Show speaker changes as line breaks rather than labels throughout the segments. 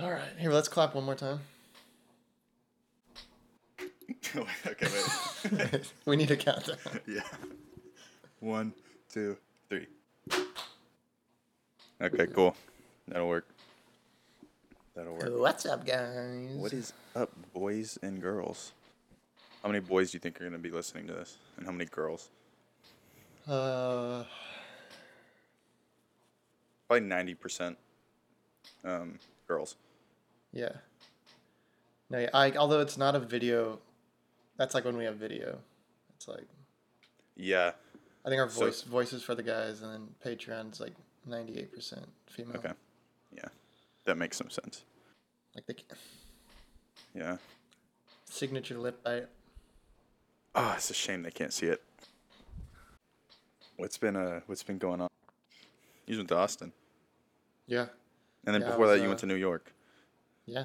All right, here, let's clap one more time.
okay, wait.
we need a countdown.
yeah. One, two, three. Okay, cool. That'll work. That'll work.
What's up, guys?
What is up, boys and girls? How many boys do you think are going to be listening to this? And how many girls?
Uh,
Probably 90% um, girls.
Yeah. No, yeah, I, although it's not a video, that's like when we have video. It's like
Yeah.
I think our
So-
voice voices for the guys, and then Patreon's like ninety eight percent female.
Okay. Yeah. That makes some sense.
Like the
Yeah.
signature lip bite.
Oh, it's a shame they can't see it. What's been uh what's been going on? You went to Austin.
Yeah,
And then
Yeah,
before
was,
that you went
uh,
to New York.
Yeah.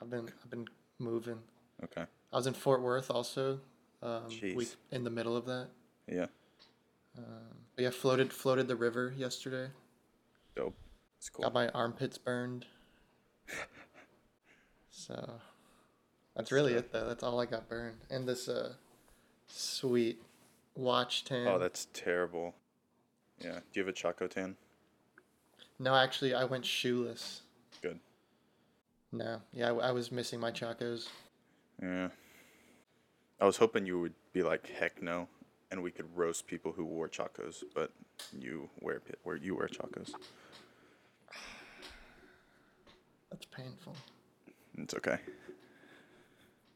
I've been I've been moving.
Okay.
I was in Fort Worth also. Um,
Jeez.
week in the middle of that.
Yeah.
But yeah, floated floated the river yesterday.
Dope. It's cool.
Got my armpits burned. so that's really it though. That's all I got burned. And this uh sweet watch tan.
Oh, that's terrible. Yeah. Do you have a Chaco tan?
No, actually I went shoeless. No. Yeah, I, I was missing my chacos.
Yeah. I was hoping you would be like, heck no, and we could roast people who wore chacos, but you wear where you wear chacos.
That's painful.
It's okay.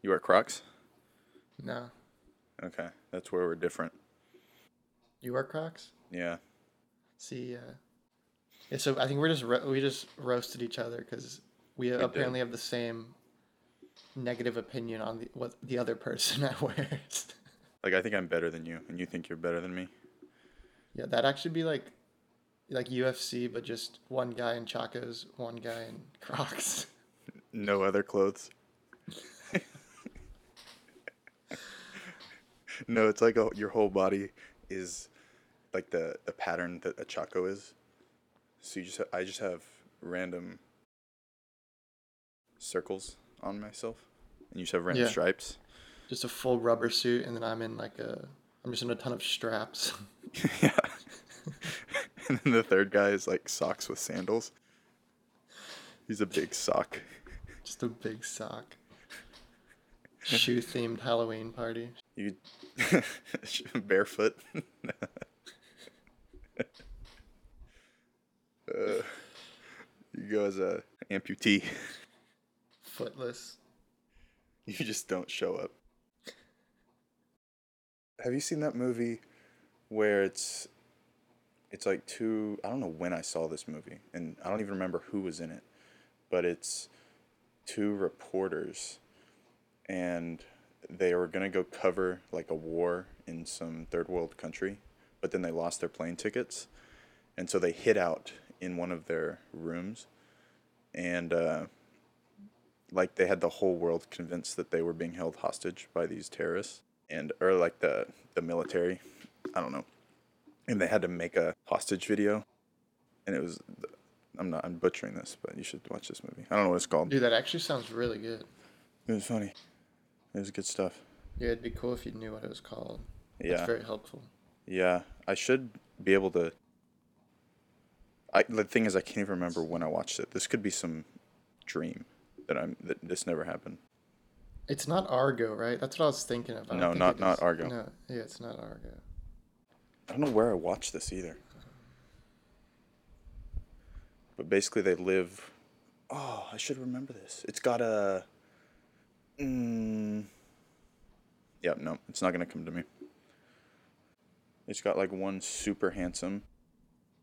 You wear Crocs?
No.
Okay, that's where we're different.
You wear Crocs?
Yeah.
See, uh, yeah. So I think we're just ro- we just roasted each other because we,
did.
apparently have the same negative opinion on the, what the other person wears.
Like I think I'm better than you, and you think you're better than me.
yeah, that'd actually be like like UFC, but just one guy in chacos, one guy in Crocs.
No other clothes. no, it's like a, your whole body is like the the pattern that a chaco is. So you just ha- I just have random circles on myself, and you just have random
Yeah.
stripes.
just a full rubber suit, and then I'm in like a I'm just in a ton of straps.
yeah. and then the third guy is like socks with sandals. He's a big sock.
just a big sock. Shoe themed Halloween party.
You barefoot. uh, you go as a amputee.
Footless.
You just don't show up. Have you seen that movie where it's it's like two I don't know when I saw this movie and I don't even remember who was in it, but it's two reporters and they were going to go cover like a war in some third world country, but then they lost their plane tickets. And so they hid out in one of their rooms and uh like they had the whole world convinced that they were being held hostage by these terrorists and or like the the military. I don't know. And they had to make a hostage video. And it was i'm not i'm butchering this but you should watch this movie. I don't know what it's called.
Dude, that actually sounds really good.
it was funny. It was good stuff.
Yeah, it'd be cool if you knew what it was called.
yeah.
It's very helpful.
yeah. I should be able to I, the thing is, I can't even remember when I watched it. This could be some dream that I'm that this never happened.
It's not Argo, right? That's what I was thinking of. I
No,
think
not- not
is.
Argo.
No, yeah, it's not Argo.
I don't know where I watched this either. But basically, they live. Oh, I should remember this. It's got a. Mm, yeah, no, it's not gonna come to me. It's got like one super handsome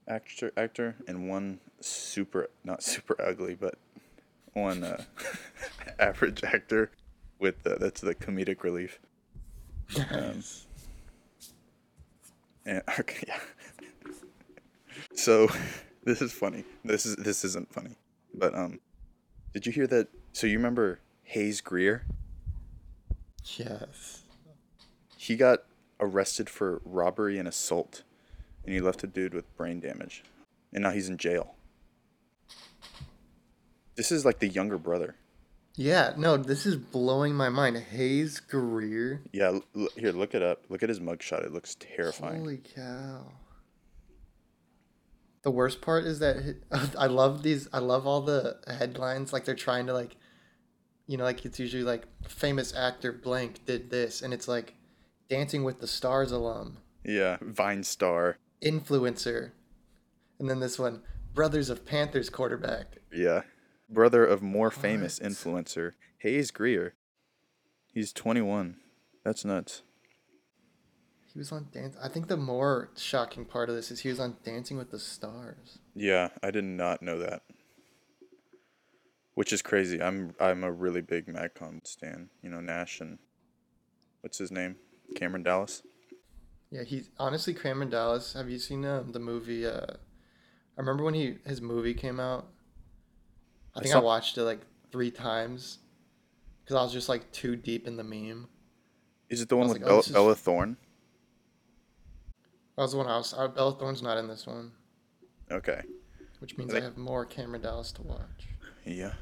actor, actor, and one super not super ugly, but one uh, average actor with the, that's the comedic relief. Um, and okay, yeah. so this is funny. This is this isn't funny, but um, did you hear that? So you remember Hayes Grier?
yes.
He got arrested for robbery and assault, and he left a dude with brain damage, and now he's in jail. This is like the younger brother.
Yeah, no, this is blowing my mind. Hayes Grier.
Yeah, l- here, look it up. Look at his mugshot. It looks terrifying.
Holy cow. The worst part is that I love these. I love all the headlines. Like they're trying to like, you know, like it's usually like famous actor blank did this, and it's like Dancing with the Stars alum,
Yeah, Vine star.
influencer, and then this one, Brothers of Panthers quarterback.
Yeah, brother of more famous influencer Hayes Grier. He's 21. That's nuts.
He was on dance. I think the more shocking part of this is he was on Dancing with the Stars.
Yeah, I did not know that. Which is crazy. I'm I'm a really big Magcon stan. You know Nash and what's his name? Cameron Dallas.
Yeah, he's honestly Cameron Dallas. Have you seen um, the movie? Uh, I remember when he his movie came out. I
I
think I,
saw-
watched it like three times because I was just like too deep in the meme.
Is it the one with
like, oh,
Bella,
is-
Bella Thorne?
That was the one I was. Uh, Bella Thorne's not in this one,
Okay.
which means
I
I have more Cameron Dallas to watch.
Yeah.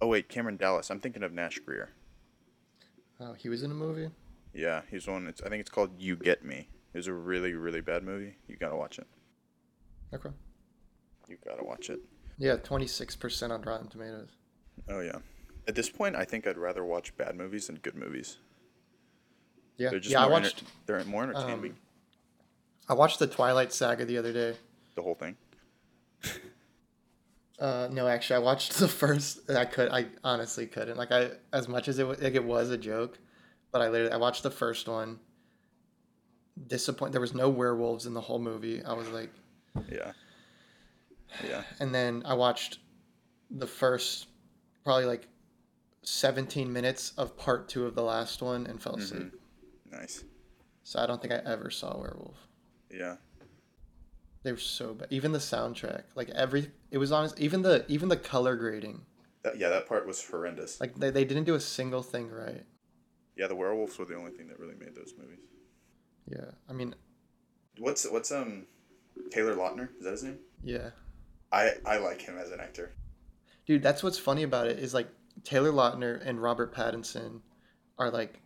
Oh wait, Cameron Dallas. I'm thinking of Nash Grier.
Oh, he was in a movie.
Yeah, he's one. It's I think it's called You Get Me. It was a really really bad movie. You gotta watch it.
Okay.
You gotta watch it.
Yeah, twenty six percent on Rotten Tomatoes.
Oh yeah. At this point, I think I'd rather watch bad movies than good movies.
Yeah,
They're just
yeah. I
enter-
watched.
they're more entertaining.
Um, I watched the Twilight Saga the other day.
the whole thing.
Uh, no, actually, I watched the first. I could. I honestly couldn't. Like I, as much as it like it was a joke, but I literally I watched the first one. Disappoint. There was no werewolves in the whole movie. I was like,
Yeah. Yeah.
and then I watched the first, probably like, seventeen minutes of part two of the last one and fell asleep.
Nice.
So I don't think I ever saw werewolf.
Yeah.
They were so bad. Even the soundtrack, like every, it was honest. Even the even the color grading,
That, yeah, that part was horrendous.
like they, they didn't do a single thing right.
yeah, the werewolves were the only thing that really made those movies.
Yeah, I mean,
What's what's um Taylor Lautner? Is that his name?
yeah.
I I like him as an actor.
Dude, that's what's funny about it is like Taylor Lautner and Robert Pattinson are like.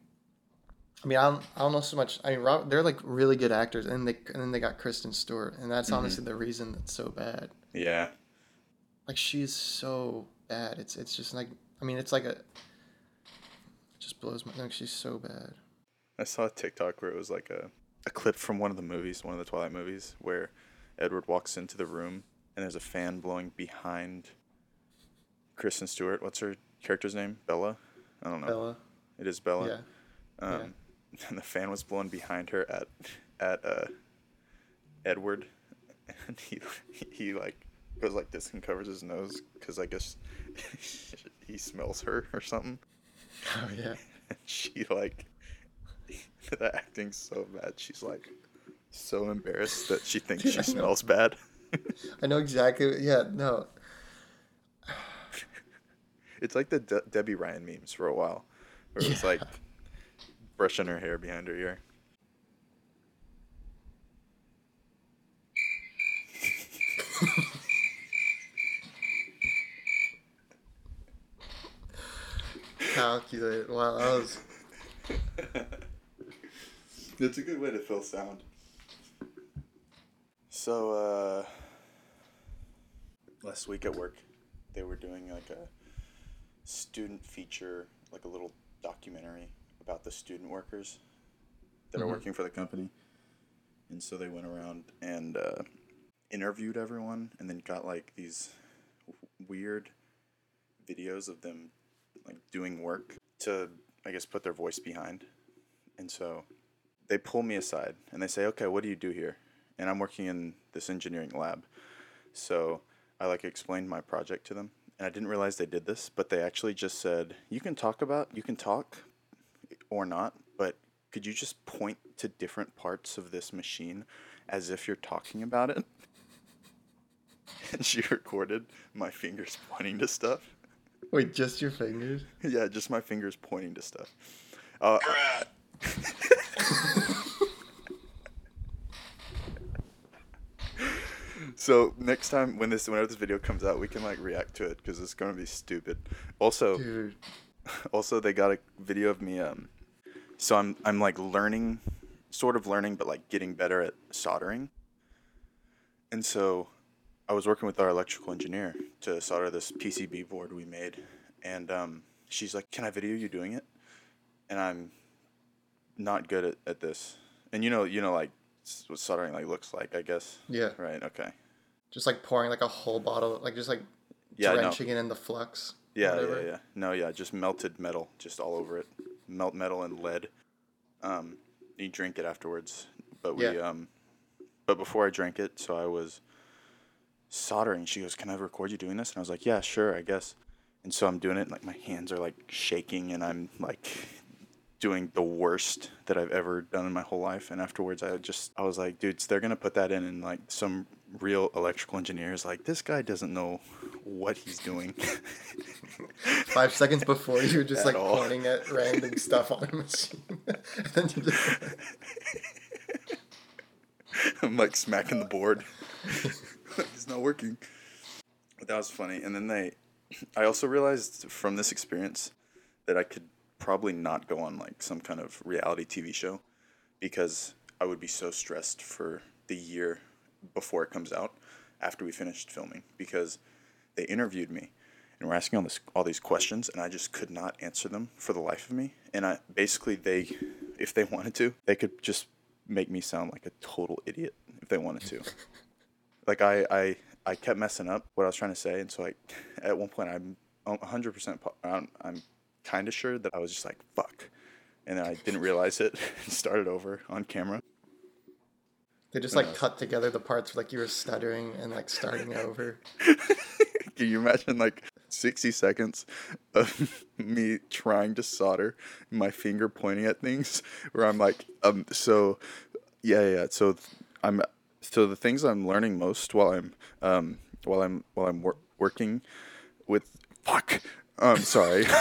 I mean, I don't, I don't know so much. I mean, Rob, they're like really good actors, and they and then they got Kristen Stewart, and that's mm-hmm. honestly the reason that's so bad.
Yeah.
Like she's so bad. It's it's just like I mean, it's like a. It just blows my like she's so bad.
I saw a TikTok where it was like a, a clip from one of the movies, one of the Twilight movies, where Edward walks into the room and there's a fan blowing behind Kristen Stewart. What's her character's name? Bella? I don't know.
Bella.
It is Bella.
Yeah.
Um, And the fan was blowing behind her at at uh, Edward, and he he like goes like this and covers his nose because I guess he smells her or something.
Oh yeah.
And she like the acting's so bad. She's like so embarrassed that she thinks she smells bad.
I know exactly. Yeah. No.
It's like the De- Debby Ryan memes for a while, where it was
Yeah.
like brushing her hair behind her ear.
Calculate. Wow. That was.
That's a good way to fill sound. So, uh, last week at work, they were doing like a student feature, like a little documentary about the student workers that are
Mhm.
working for the company. And so they went around and uh, interviewed everyone and then got like these w- weird videos of them like doing work to, I guess, put their voice behind. And so they pull me aside and they say, "Okay, what do you do here?" And I'm working in this engineering lab. So I like explained my project to them, and I didn't realize they did this, but they actually just said, "You can talk about, you can talk or not, but could you just point to different parts of this machine as if you're talking about it?" And she recorded my fingers pointing to stuff.
Wait, just your fingers?
yeah, just my fingers pointing to stuff. Uh, So next time when this whenever this video comes out, we can like react to it because it's gonna be stupid. Also,
Dude.
also they got a video of me. Um, so I'm I'm like learning, sort of learning, but like getting better at soldering. And so, I was working with our electrical engineer to solder this PCB board we made, and um, she's like, "Can I video you doing it?" And I'm not good at, at this. And you know, you know, like what soldering like looks like, I guess.
Yeah.
Right. Okay.
Just like pouring like a whole bottle, like just like
Yeah. No.
drenching it in the flux.
Yeah, yeah, yeah. No, yeah, just melted metal, just all over it. Melt metal and lead. Um, you drink it afterwards, but we
Yeah.
um, but before I drank it, so I was soldering. She goes, "Can I record you doing this?" And I was like, "Yeah, sure, I guess." And so I'm doing it, and like my hands are like shaking, and I'm like doing the worst that I've ever done in my whole life. And afterwards, I just I was like, "Dudes, they're gonna put that in," and like some real electrical engineer is like, "This guy doesn't know what he's doing."
Five seconds before you were just
At
like
all.
pointing at random stuff on a machine. and then you just
I'm like smacking the board. it's not working. That was funny. And then they, I also realized from this experience that I could probably not go on like some kind of reality TV show because I would be so stressed for the year before it comes out after we finished filming because they interviewed me and were asking all this all these questions and I just could not answer them for the life of me. And I basically they if they wanted to they could just make me sound like a total idiot if they wanted to. Like I I I kept messing up what I was trying to say and so I at one point I'm 100% I'm, I'm kind of sure that I was just like fuck. And then I didn't realize it and started over on camera
they just like cut together the parts like you were stuttering and like starting over.
Can you imagine like 60 seconds of me trying to solder, my finger pointing at things where I'm like, um, so yeah, yeah. So I'm, so the things I'm learning most while I'm, um, while I'm, while I'm wor- working with, fuck, I'm sorry.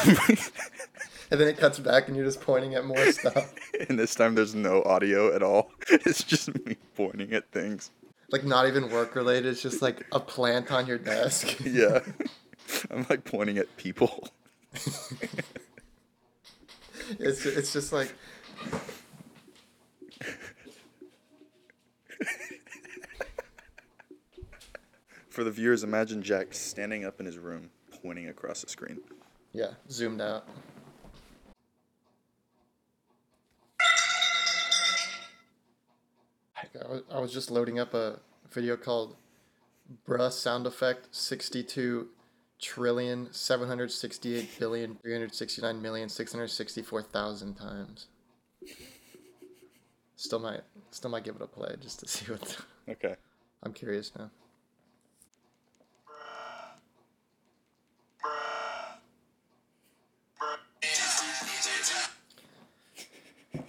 And then it cuts back and you're just pointing at more stuff.
and this time there's no audio at all. It's just me pointing at things.
like not even work related. It's just like a plant on your desk.
Yeah. I'm like pointing at people.
It's it's just like
For the viewers, imagine Jack standing up in his room, pointing across the screen.
yeah, zoomed out. I was, just loading up a video called "Bruh Sound Effect 62 trillion 768 billion 369 million 664,000 times." Still might still might give it a play just to see what.
Okay.
I'm curious now.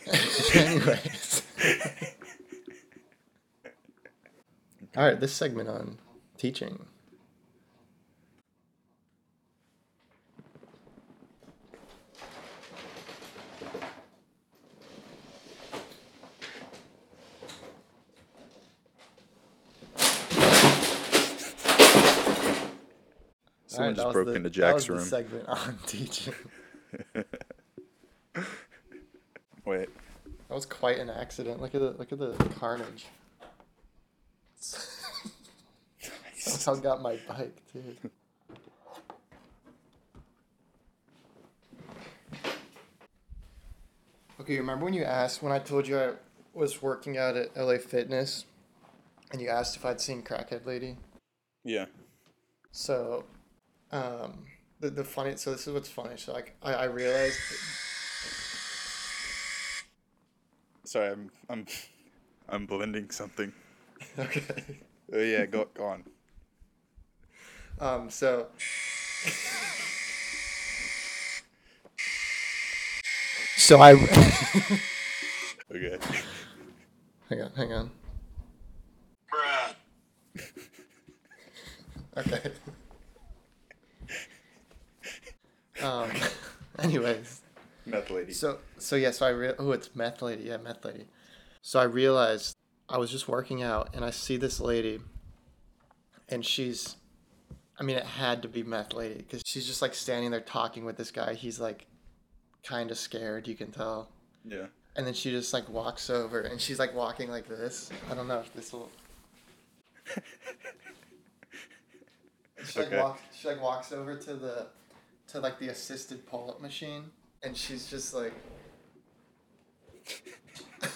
Anyways. All right, this segment on teaching.
Someone
that
just broke
the-
into Jack's room.
segment on teaching.
Wait.
That was quite an accident. Look at the look at the carnage. Somehow got my bike too. Okay, remember when you asked when I told you I was working out at LA Fitness, and you asked if I'd seen Crackhead Lady?
Yeah.
So, um, the the funny. So this is what's funny. So like I I realized.
Sorry, I'm I'm I'm blending something.
Okay.
Oh yeah, go go on.
Um, so. So I.
Okay.
hang on, hang on. Okay. Um. Anyways,
Meth lady.
so so yeah, so I re- oh it's meth lady, yeah meth lady. So I realized I was just working out and I see this lady, and she's, I mean, it had to be meth lady because she's just like standing there talking with this guy. He's like, kind of scared. You can tell.
Yeah.
And then she just like walks over, and she's like walking like this. I don't know if this will. she like
Okay.
walks. She like walks over to the, to like the assisted pull-up machine, and she's just like.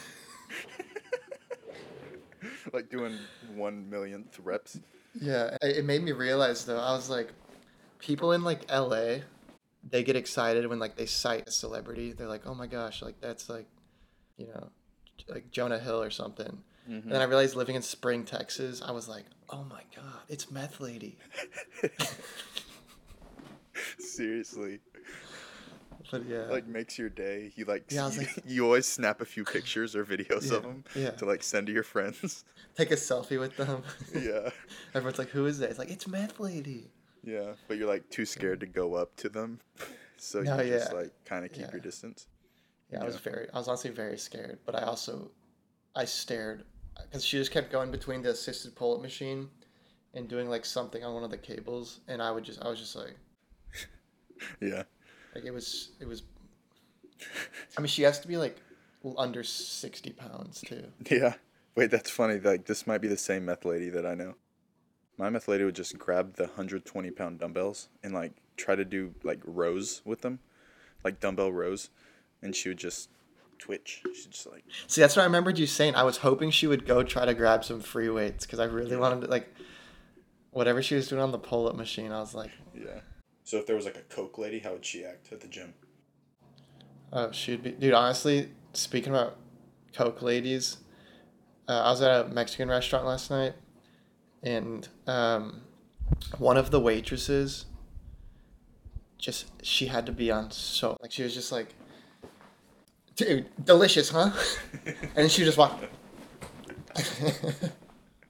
like doing one millionth reps.
Yeah, it made me realize though. I was like, people in like L.A. They get excited when like they sight a celebrity. They're like, "Oh my gosh, like that's like, you know, like Jonah Hill or something." And then mm-hmm. I realized living in Spring, Texas, I was like, "Oh my god, it's Meth Lady."
Seriously.
But yeah,
Like makes your day. You like,
Yeah,
you,
like-
you always snap a few pictures or videos
Yeah,
of them
yeah.
to like send to your friends.
take a selfie with them.
yeah.
Everyone's like, "Who is that?" It's like, "It's Meth Lady."
Yeah. But you're like too scared to go up to them. So
No,
you just like kind of keep your distance.
Yeah, I was very, I was honestly very scared, but I also, I stared because she just kept going between the assisted pull-up machine and doing like something on one of the cables, and I would just, I was just like,
Yeah.
Like it was, it was. I mean, she has to be like under sixty pounds too.
Yeah. Wait, that's funny. Like this might be the same meth lady that I know. My meth lady would just grab the 120 pound dumbbells and like try to do like rows with them, like dumbbell rows, and she would just twitch. She'd just like
See, that's what I remembered you saying. I was hoping she would go try to grab some free weights because I really wanted to like, whatever she was doing on the pull-up machine. I was like,
yeah. So if there was like a coke lady, how would she act at the gym?
Oh, she'd be, dude. Honestly, speaking about Coke ladies, uh, I was at a Mexican restaurant last night, and um, one of the waitresses, just she had to be on so like she was just like, dude, delicious, huh? and she just walked.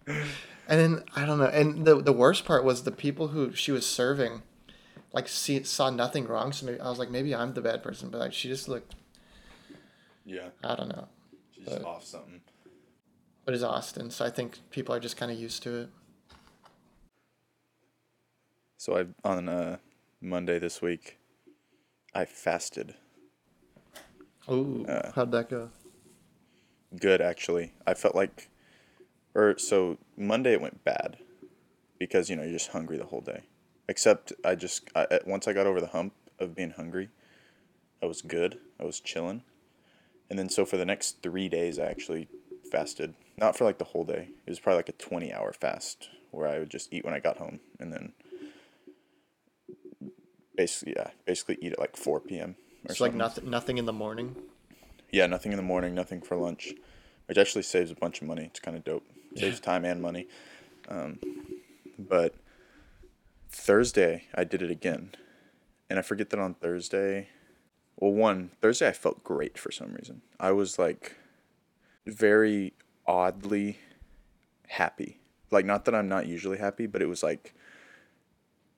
and then I don't know, and the the worst part was the people who she was serving, like see, saw nothing wrong. So maybe I was like, maybe I'm the bad person, but like she just looked.
Yeah.
I don't know.
She's
But-
off something.
But it's Austin, so I think people are just kind of used to it.
So I on uh, Monday this week, I fasted.
Oh,
Uh,
how'd that go?
good actually. I felt like, or so Monday it went bad, because you know you're just hungry the whole day. Except I just I, once I got over the hump of being hungry, I was good. I was chilling, and then so for the next three days I actually fasted. Not for like the whole day. It was probably like a twenty hour fast where I would just eat when I got home, and then basically yeah, basically eat at like four p.m. or
It's like nothing, nothing in the morning.
Yeah, nothing in the morning, nothing for lunch, which actually saves a bunch of money. It's kind of dope. Saves time and money. Um, but Thursday, I did it again. And I forget that on Thursday, well, one, Thursday I felt great for some reason. I was like very oddly happy. Like, not that I'm not usually happy, but it was like,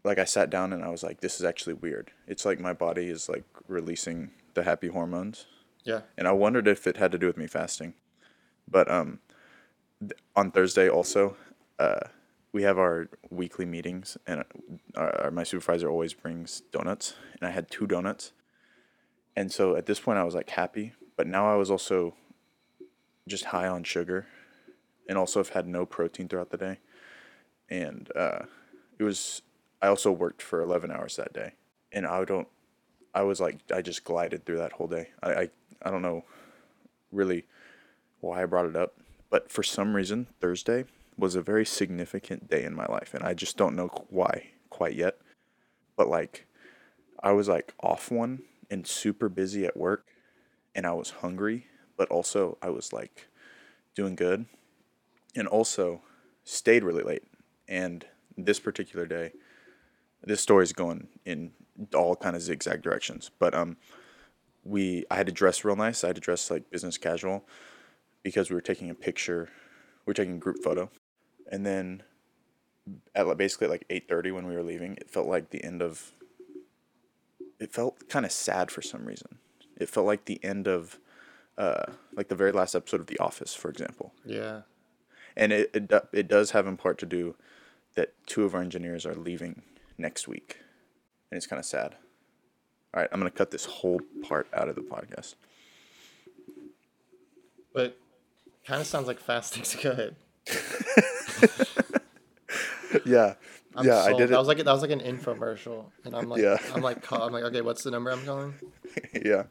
like I sat down and I was like, this is actually weird. It's like my body is like releasing the happy hormones
Yeah.
and I wondered if it had to do with me fasting. But um, th- on Thursday also, uh, we have our weekly meetings, and uh, my supervisor always brings donuts, and I had two donuts, and so at this point I was like happy, but now I was also just high on sugar, and also have had no protein throughout the day, and uh, it was I also worked for eleven hours that day, and I don't I was like, I just glided through that whole day. I, I, I don't know really why I brought it up, but for some reason, Thursday was a very significant day in my life, and I just don't know why quite yet. But like, I was like off one and super busy at work, and I was hungry, but also I was like doing good, and also stayed really late. And this particular day, this story is going in all kind of zigzag directions. But um, we I had to dress real nice. I had to dress like business casual because we were taking a picture. We were taking a group photo, and then at basically at like eight thirty when we were leaving, it felt like the end of. It felt kind of sad for some reason. It felt like the end of, uh, like the very last episode of The Office, for example
Yeah.
and it, it it does have in part to do that two of our engineers are leaving next week, and it's kind of sad. All right, I'm gonna cut this whole part out of the podcast.
But kind of sounds like Fast Things. To go ahead.
Yeah,
I'm
yeah, I did
That
it.
was like that was like an infomercial, and I'm like,
Yeah.
I'm like, call, I'm like, okay, what's the number I'm calling?
yeah.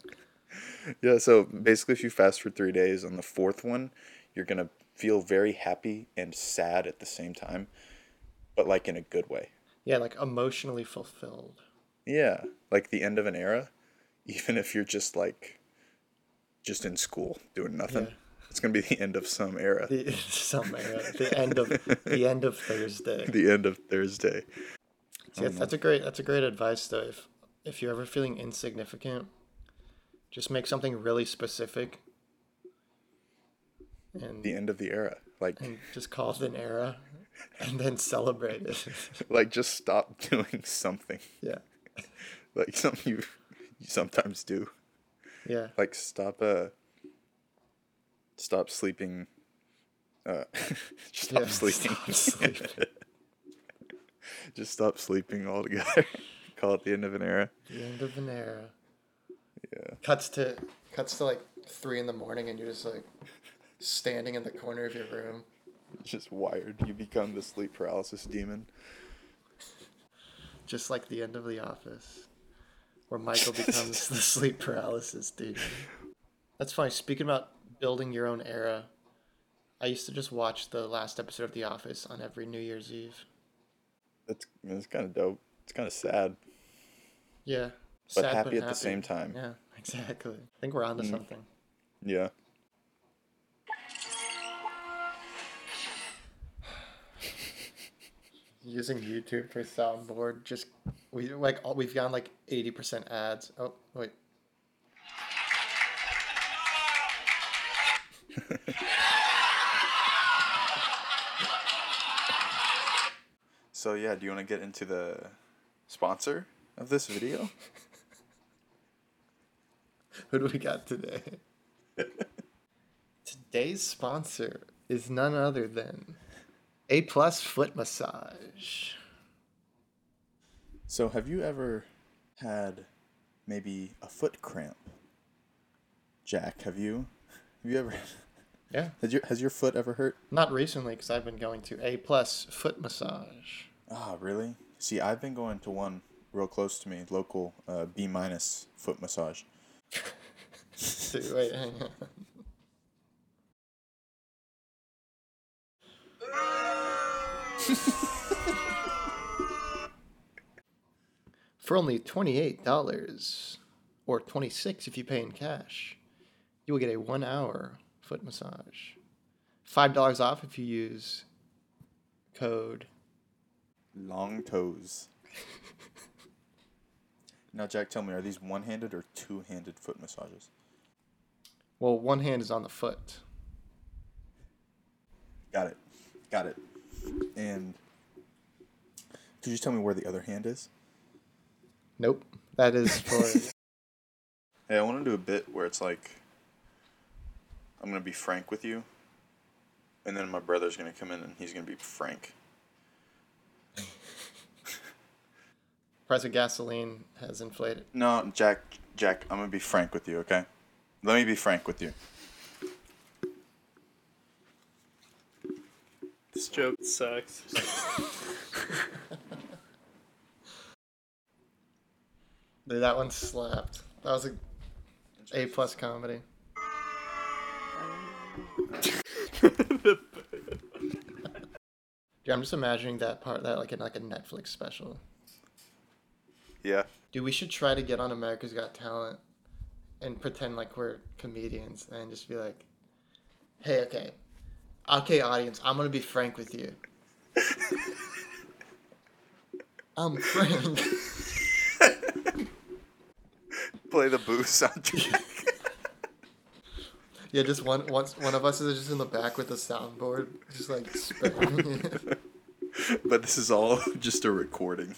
Yeah, so basically if you fast for 3 days on the fourth one, you're going to feel very happy and sad at the same time, but like in a good way.
Yeah, like emotionally fulfilled.
Yeah, like the end of an era, even if you're just like just in school doing nothing.
Yeah.
It's going to be the end of some era.
The some era, the end of the end of Thursday.
The end of Thursday.
See, that's, that's a great that's a great advice though. If if you're ever feeling insignificant, just make something really specific, and
The end of the era. Like
and just call it an era, and then celebrate it.
like just stop doing something.
yeah,
Like something you you sometimes do.
yeah.
like stop uh stop sleeping uh just stop
Yeah,
sleeping
stop sleeping.
just stop sleeping altogether call it the end of an era
The end of an era.
yeah
Cuts to cuts to like three in the morning, and you're just like standing in the corner of your room.
just wired you become the sleep paralysis demon
just like the end of The Office, where Michael becomes the sleep paralysis dude. That's funny. Speaking about building your own era, I used to just watch the last episode of The Office on every New Year's Eve.
that's that's kind of dope it's kind of sad
Yeah,
But happy at the same time.
Yeah, exactly. I think we're onto mm-hmm. something.
yeah
Using YouTube for soundboard, just we like all- we've gotten like eighty percent ads. Oh wait,
so yeah do you want to get into the sponsor of this video
who do we got today? Today's sponsor is none other than A Plus Foot Massage.
so have you ever had maybe a foot cramp jack have you have you ever
Yeah,
has your has your foot ever hurt
not recently because I've been going to A Plus Foot Massage.
Ah, really? See, I've been going to one real close to me, local uh, B minus foot massage.
Dude, wait, hang on. For only $28 or 26 if you pay in cash, you will get a 1-hour foot massage. $5 off if you use code
Long toes. now, Jack, tell me, are these one handed or two handed foot massages?
well, one hand is on the foot.
Got it. Got it. And could you tell me where the other hand is?
Nope. That is for
Hey, I want to do a bit where it's like, I'm going to be frank with you, and then my brother's going to come in and he's going to be frank.
price of gasoline has inflated.
No, Jack, Jack, I'm gonna be frank with you, okay? Let me be frank with you.
This joke sucks.
Dude, that one slapped. That was a A plus comedy. Dude, I'm just imagining that part that like in like a Netflix special.
Yeah.
Dude, we should try to get on America's Got Talent and pretend like we're comedians and just be like, "Hey, okay, okay, audience, I'm gonna be frank with you. I'm Frank."
Play the booth soundtrack.
Yeah, just one once one of us is just in the back with the soundboard, just like
but this is all just a recording.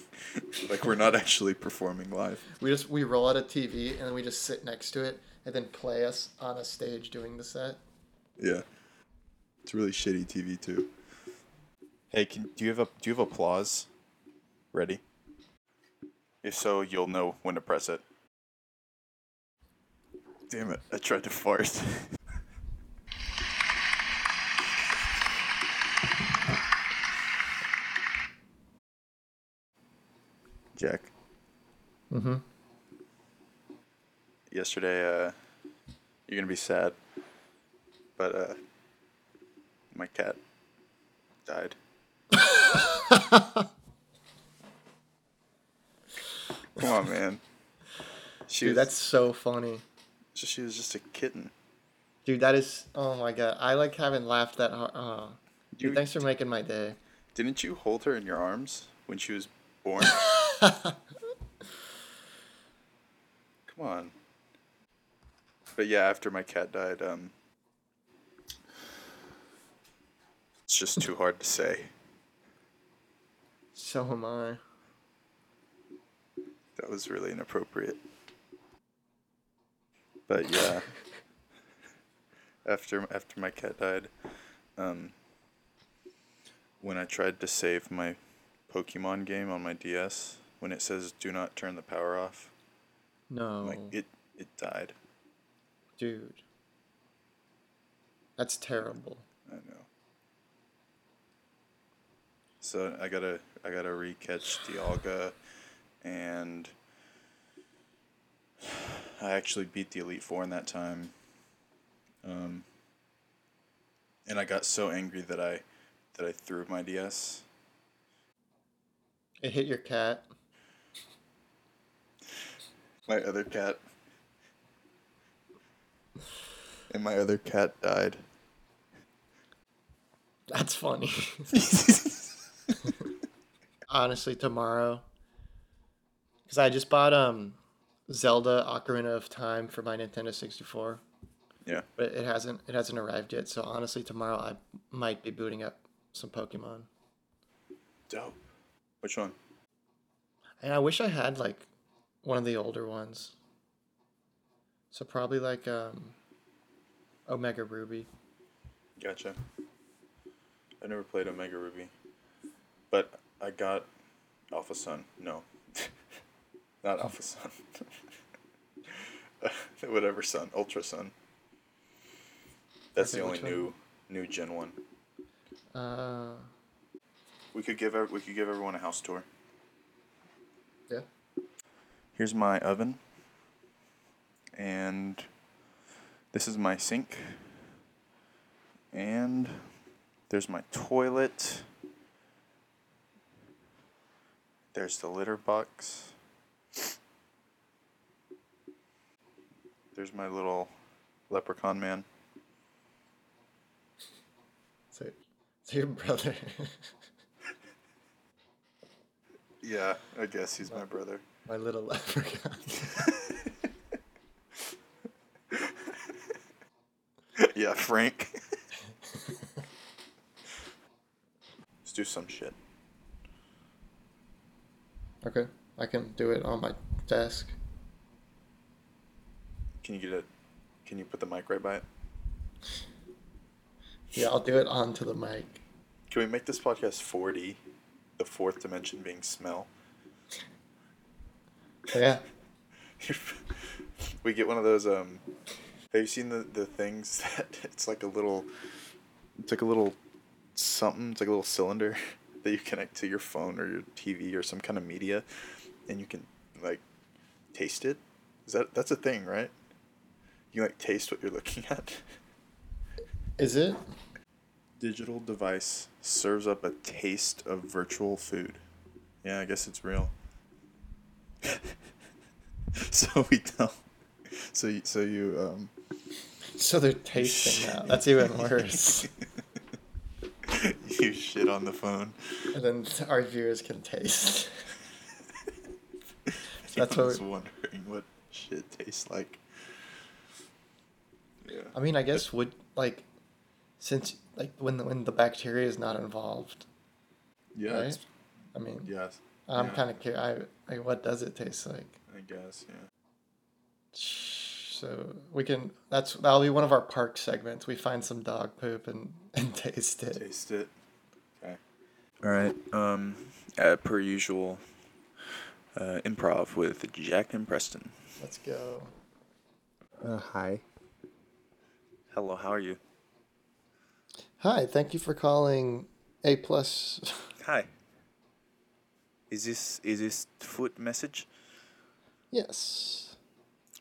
Like we're not actually performing live.
we just we roll out a TV and then we just sit next to it and then play us on a stage doing the set.
Yeah. It's really shitty TV too. Hey, can, do you have a do you have applause? Ready? If so, you'll know when to press it. Damn it! I tried to fart. Jack.
Mm-hmm.
Yesterday, uh, you're gonna be sad, but uh, my cat died. Come on, man. She
Dude,
was,
that's so funny.
she was just a kitten.
Dude, that is. Oh my god, I like haven't laughed that hard. Oh. Dude,
You-
thanks for making my day.
Didn't you hold her in your arms when she was born? Come on. But yeah, after my cat died, um, it's just too hard to say.
So am I.
That was really inappropriate. But yeah, after after my cat died, um, when I tried to save my Pokemon game on my DS, when it says "Do not turn the power off,"
No,
like it it died.
dude. That's terrible.
I know. So I gotta I gotta recatch Dialga, and I actually beat the Elite Four in that time. Um, and I got so angry that I that I threw my DS.
It hit your cat.
My other cat. And my other cat died.
That's funny. Honestly, tomorrow, because I just bought um Zelda Ocarina of Time for my Nintendo sixty four,
Yeah.
but it hasn't it hasn't arrived yet. So honestly, tomorrow I might be booting up some Pokemon,
Dope. Which one?
and I wish I had like one of the older ones. So probably like um Omega Ruby.
Gotcha. I never played Omega Ruby, but I got Alpha Sun. No, not Alpha Sun. Whatever Sun, Ultra Sun. That's
Okay,
the only
which one?
new new gen one.
Uh,
We could give we could give everyone a house tour. Here's my oven, and this is my sink, and there's my toilet. There's the litter box. There's my little leprechaun man.
So, so your brother.
Yeah, I guess he's my brother.
My little leprechaun.
yeah, Frank. Let's do some shit.
Okay, I can do it on my desk.
Can you get it? Can you put the mic right by it?
Yeah, I'll do it onto the mic.
Can we make this podcast 40? The fourth dimension being smell.
Yeah.
we get one of those. Um, have you seen the the things that it's like a little, it's like a little something. It's like a little cylinder that you connect to your phone or your TV or some kind of media, and you can like taste it. Is that that's a thing, right? You like taste what you're looking at.
Is it?
Digital device serves up a taste of virtual food. Yeah, I guess it's real. so we tell. So you, so you um.
So they're tasting now. That's even worse.
you shit on the phone.
and then our viewers can taste. That's
I
what
was
we-
wondering what shit tastes like. Yeah.
I mean, I guess would like, since like when the, when the bacteria is not involved.
Yeah.
Right? I mean,
Yes.
I'm
yeah,
kind of curious. I, like, what does it taste like?
I guess. Yeah.
So we can. That's that'll be one of our park segments. We find some dog poop and and taste it.
Taste it. Okay. All right. Um, uh, per usual, uh, improv with Jack and Preston.
Let's go.
Uh, hi. Hello. How are you?
Hi, thank you for calling A plus.
Hi. Is this is this foot message?
yes.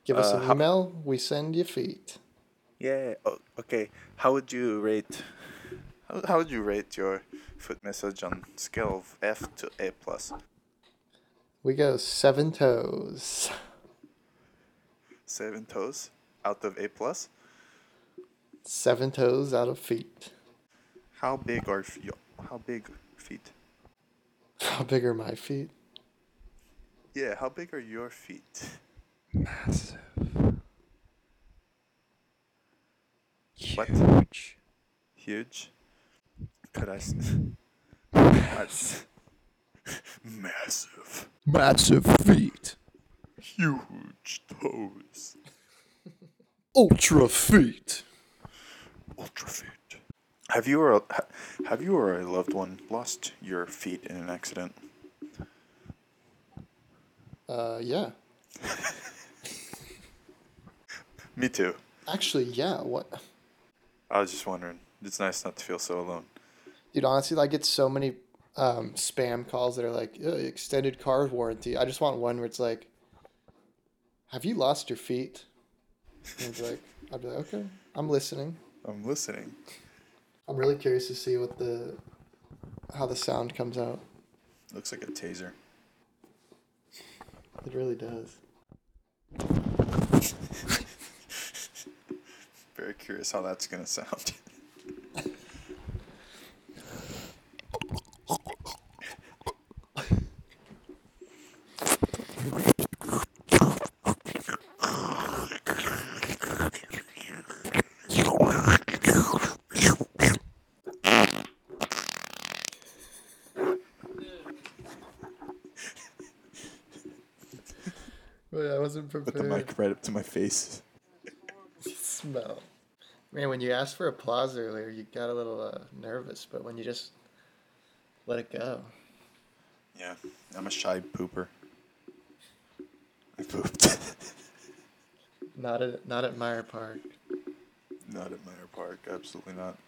Give us
Uh,
an email. We send you feet.
Yeah. Oh, okay. How would you rate? How, how would you rate your foot message on scale of F to A plus?
We go seven toes.
Seven toes out of A plus.
Seven toes out of feet.
How big are f- yo- how big feet?
How big are my feet?
Yeah. How big are your feet?
Massive.
What?
Huge.
Huge. Could I? s-
Massive.
Massive.
Massive feet.
Huge toes.
Ultra feet.
Ultra feet. Have you or a, have you or a loved one lost your feet in an accident?
Uh, yeah.
Me too.
Actually, yeah. What?
I was just wondering. It's nice not to feel so alone.
Dude, honestly, I get so many um, spam calls that are like "Uh, extended car warranty. I just want one where it's like, "Have you lost your feet?" And I'd like, "I'd be like, okay, I'm listening.
I'm listening.
I'm really curious to see what the how the sound comes out.
Looks like a taser.
It really does.
Very curious how that's gonna sound.
Wasn't
Put the mic right up to my face.
Smell. Man, when you asked for applause earlier, you got a little uh, nervous, but when you just let it go,
Yeah, I'm a shy pooper. I pooped.
not at not at Meyer Park.
not at Meyer Park. Absolutely not.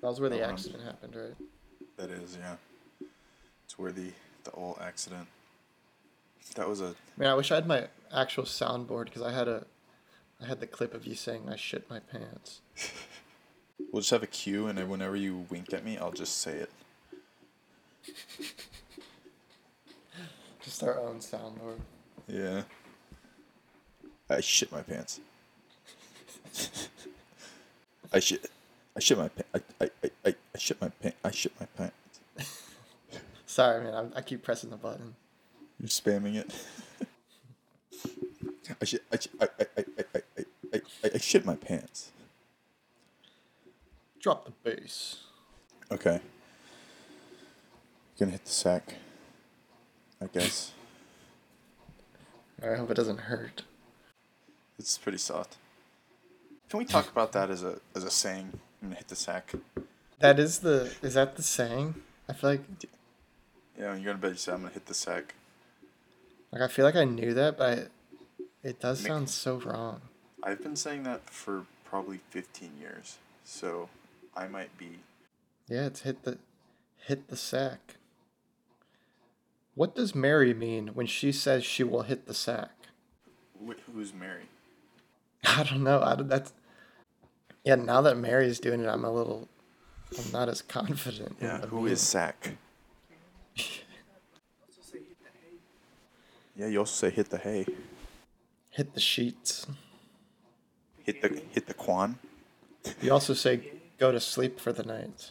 That was where the
Uh-huh.
accident happened, right?
That is, yeah. It's where the the old accident. That was a
Man, I wish I had my actual soundboard because I had a, I had the clip of you saying I shit my pants.
We'll just have a cue, and then whenever you wink at me, I'll just say it.
Just our own soundboard.
Yeah. I shit my pants. I shit. I shit my pants. I, I, I, I, I shit my pants. I shit my pants.
Sorry, man. I'm, I keep pressing the button.
You're spamming it. I shit. I, I, I, I, I, I, I, I, shit my pants.
Drop the bass.
Okay. Gonna hit the sack. I guess.
I hope it doesn't hurt.
It's pretty soft. Can we talk about that as a as a saying? I'm gonna hit the sack.
That is the. Is that the saying? I feel like
Yeah, you're gonna bet you say I'm gonna hit the sack.
Like I feel like I knew that, but I, it does sound so wrong.
I've been saying that for probably 15 years, so I might be.
Yeah, it's hit the, hit the sack. What does Mary mean when she says she will hit the sack?
Wh- who's Mary?
I don't know. I don't, that's. Yeah, now that Mary's doing it, I'm a little. I'm not as confident.
Yeah, who
meaning.
is sack? Yeah, you also say hit the hay.
Hit the sheets.
Hit the hit the quan.
You also say go to sleep for the night.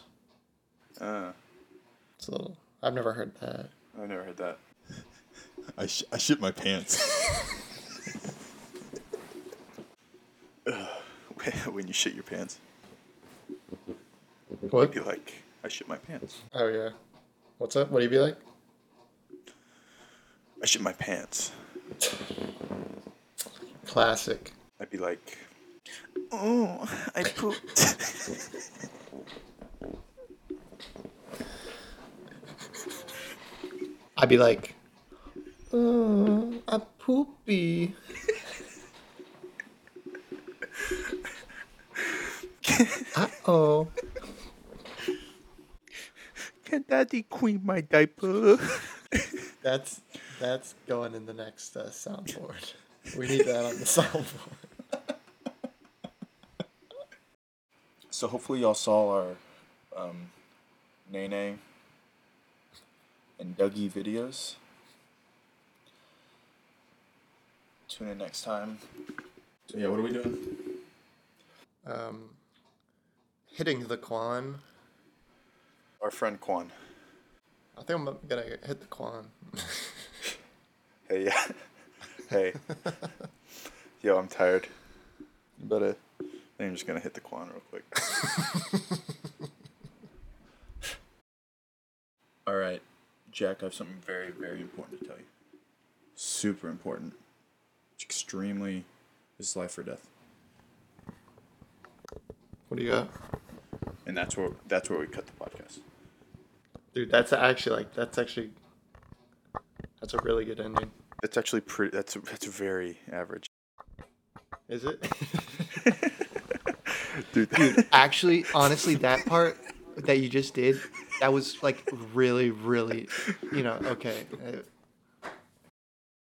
Uh,
It's a little. I've never heard that.
I've never heard that. I sh- I shit my pants. when you shit your pants,
What?
be like, I shit my pants.
Oh yeah. What's up? What do you be like?
shit my pants.
Classic.
I'd be like, oh, I pooped.
I'd be like, oh, I poopy. uh oh.
Can daddy clean my diaper?
That's that's going in the next uh, soundboard. We need that on the soundboard.
so hopefully y'all saw our um, Nae Nae and Dougie videos. Tune in next time. So yeah, what are we doing?
Um, hitting the Quan.
Our friend Quan.
I think I'm gonna hit the Quan.
Hey, yeah. hey. Yo, I'm tired. You better. I think I'm just gonna hit the Quan real quick. All right, Jack. I have something very, very important to tell you. Super important. It's extremely. This is life or death,
What do you got?
and that's where that's where we cut the podcast.
Dude, that's actually like that's actually that's a really good ending.
That's actually pretty. That's that's very average.
Is it?
Dude, Dude,
actually, honestly, that part that you just did, that was like really, really, you know, okay. Uh,